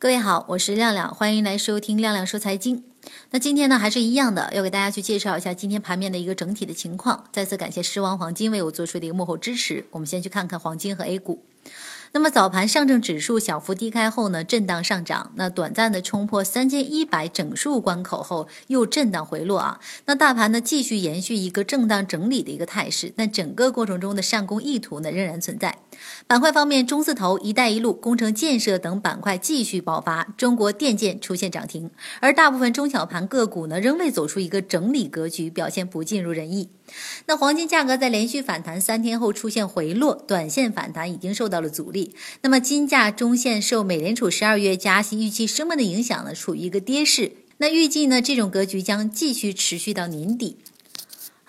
各位好，我是亮亮，欢迎来收听亮亮说财经。那今天呢，还是一样的，要给大家去介绍一下今天盘面的一个整体的情况。再次感谢狮王黄金为我做出的一个幕后支持。我们先去看看黄金和 A 股。那么早盘上证指数小幅低开后呢，震荡上涨，那短暂的冲破三千一百整数关口后，又震荡回落啊。那大盘呢，继续延续一个震荡整理的一个态势，但整个过程中的上攻意图呢，仍然存在。板块方面，中字头、一带一路、工程建设等板块继续爆发，中国电建出现涨停，而大部分中小盘个股呢，仍未走出一个整理格局，表现不尽如人意。那黄金价格在连续反弹三天后出现回落，短线反弹已经受到了阻力。那么金价中线受美联储十二月加息预期升温的影响呢，处于一个跌势。那预计呢，这种格局将继续持续到年底。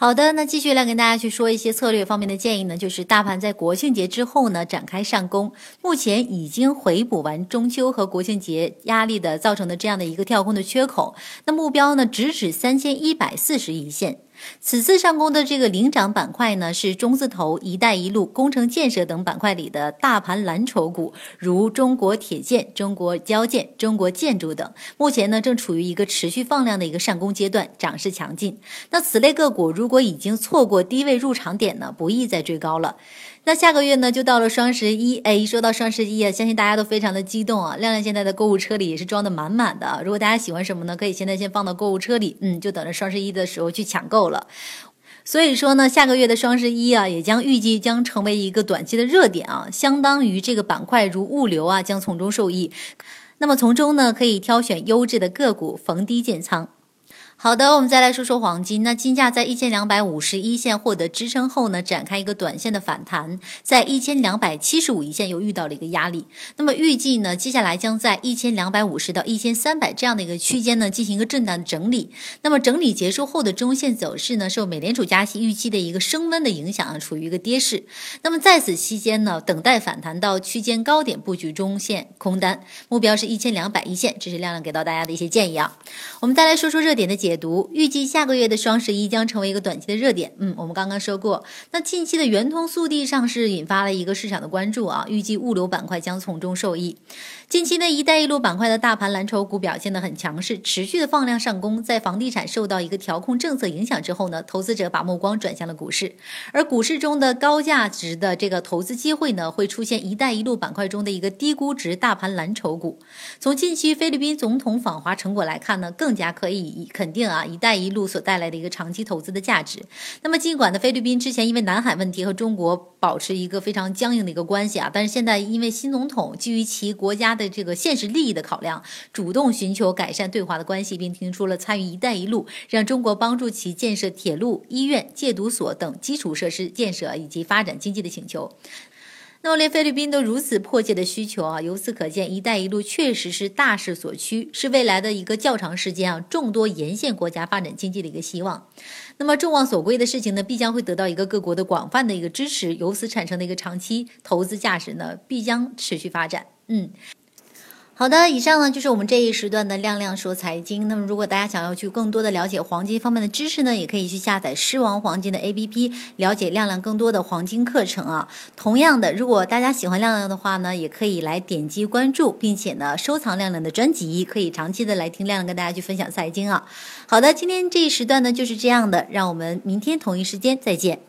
好的，那继续来跟大家去说一些策略方面的建议呢，就是大盘在国庆节之后呢展开上攻，目前已经回补完中秋和国庆节压力的造成的这样的一个跳空的缺口，那目标呢直指三千一百四十一线。此次上攻的这个领涨板块呢，是中字头、一带一路、工程建设等板块里的大盘蓝筹股，如中国铁建、中国交建、中国建筑等。目前呢，正处于一个持续放量的一个上攻阶段，涨势强劲。那此类个股如果已经错过低位入场点呢，不宜再追高了。那下个月呢，就到了双十一，哎，一说到双十一啊，相信大家都非常的激动啊。亮亮现在的购物车里也是装的满满的。如果大家喜欢什么呢，可以现在先放到购物车里，嗯，就等着双十一的时候去抢购了。所以说呢，下个月的双十一啊，也将预计将成为一个短期的热点啊，相当于这个板块如物流啊，将从中受益。那么从中呢，可以挑选优质的个股，逢低建仓。好的，我们再来说说黄金。那金价在一千两百五十一线获得支撑后呢，展开一个短线的反弹，在一千两百七十五一线又遇到了一个压力。那么预计呢，接下来将在一千两百五十到一千三百这样的一个区间呢，进行一个震荡的整理。那么整理结束后的中线走势呢，受美联储加息预期的一个升温的影响啊，处于一个跌势。那么在此期间呢，等待反弹到区间高点布局中线空单，目标是一千两百一线。这是亮亮给到大家的一些建议啊。我们再来说说热点的解。解读预计下个月的双十一将成为一个短期的热点。嗯，我们刚刚说过，那近期的圆通速递上市引发了一个市场的关注啊，预计物流板块将从中受益。近期呢，一带一路板块的大盘蓝筹股表现的很强势，持续的放量上攻。在房地产受到一个调控政策影响之后呢，投资者把目光转向了股市，而股市中的高价值的这个投资机会呢，会出现一带一路板块中的一个低估值大盘蓝筹股。从近期菲律宾总统访华成果来看呢，更加可以肯定定啊，一带一路所带来的一个长期投资的价值。那么，尽管呢，菲律宾之前因为南海问题和中国保持一个非常僵硬的一个关系啊，但是现在因为新总统基于其国家的这个现实利益的考量，主动寻求改善对华的关系，并提出了参与“一带一路”，让中国帮助其建设铁路、医院、戒毒所等基础设施建设以及发展经济的请求。那么，连菲律宾都如此迫切的需求啊，由此可见，“一带一路”确实是大势所趋，是未来的一个较长时间啊，众多沿线国家发展经济的一个希望。那么，众望所归的事情呢，必将会得到一个各国的广泛的一个支持，由此产生的一个长期投资价值呢，必将持续发展。嗯。好的，以上呢就是我们这一时段的亮亮说财经。那么，如果大家想要去更多的了解黄金方面的知识呢，也可以去下载狮王黄金的 APP，了解亮亮更多的黄金课程啊。同样的，如果大家喜欢亮亮的话呢，也可以来点击关注，并且呢收藏亮亮的专辑，可以长期的来听亮亮跟大家去分享财经啊。好的，今天这一时段呢就是这样的，让我们明天同一时间再见。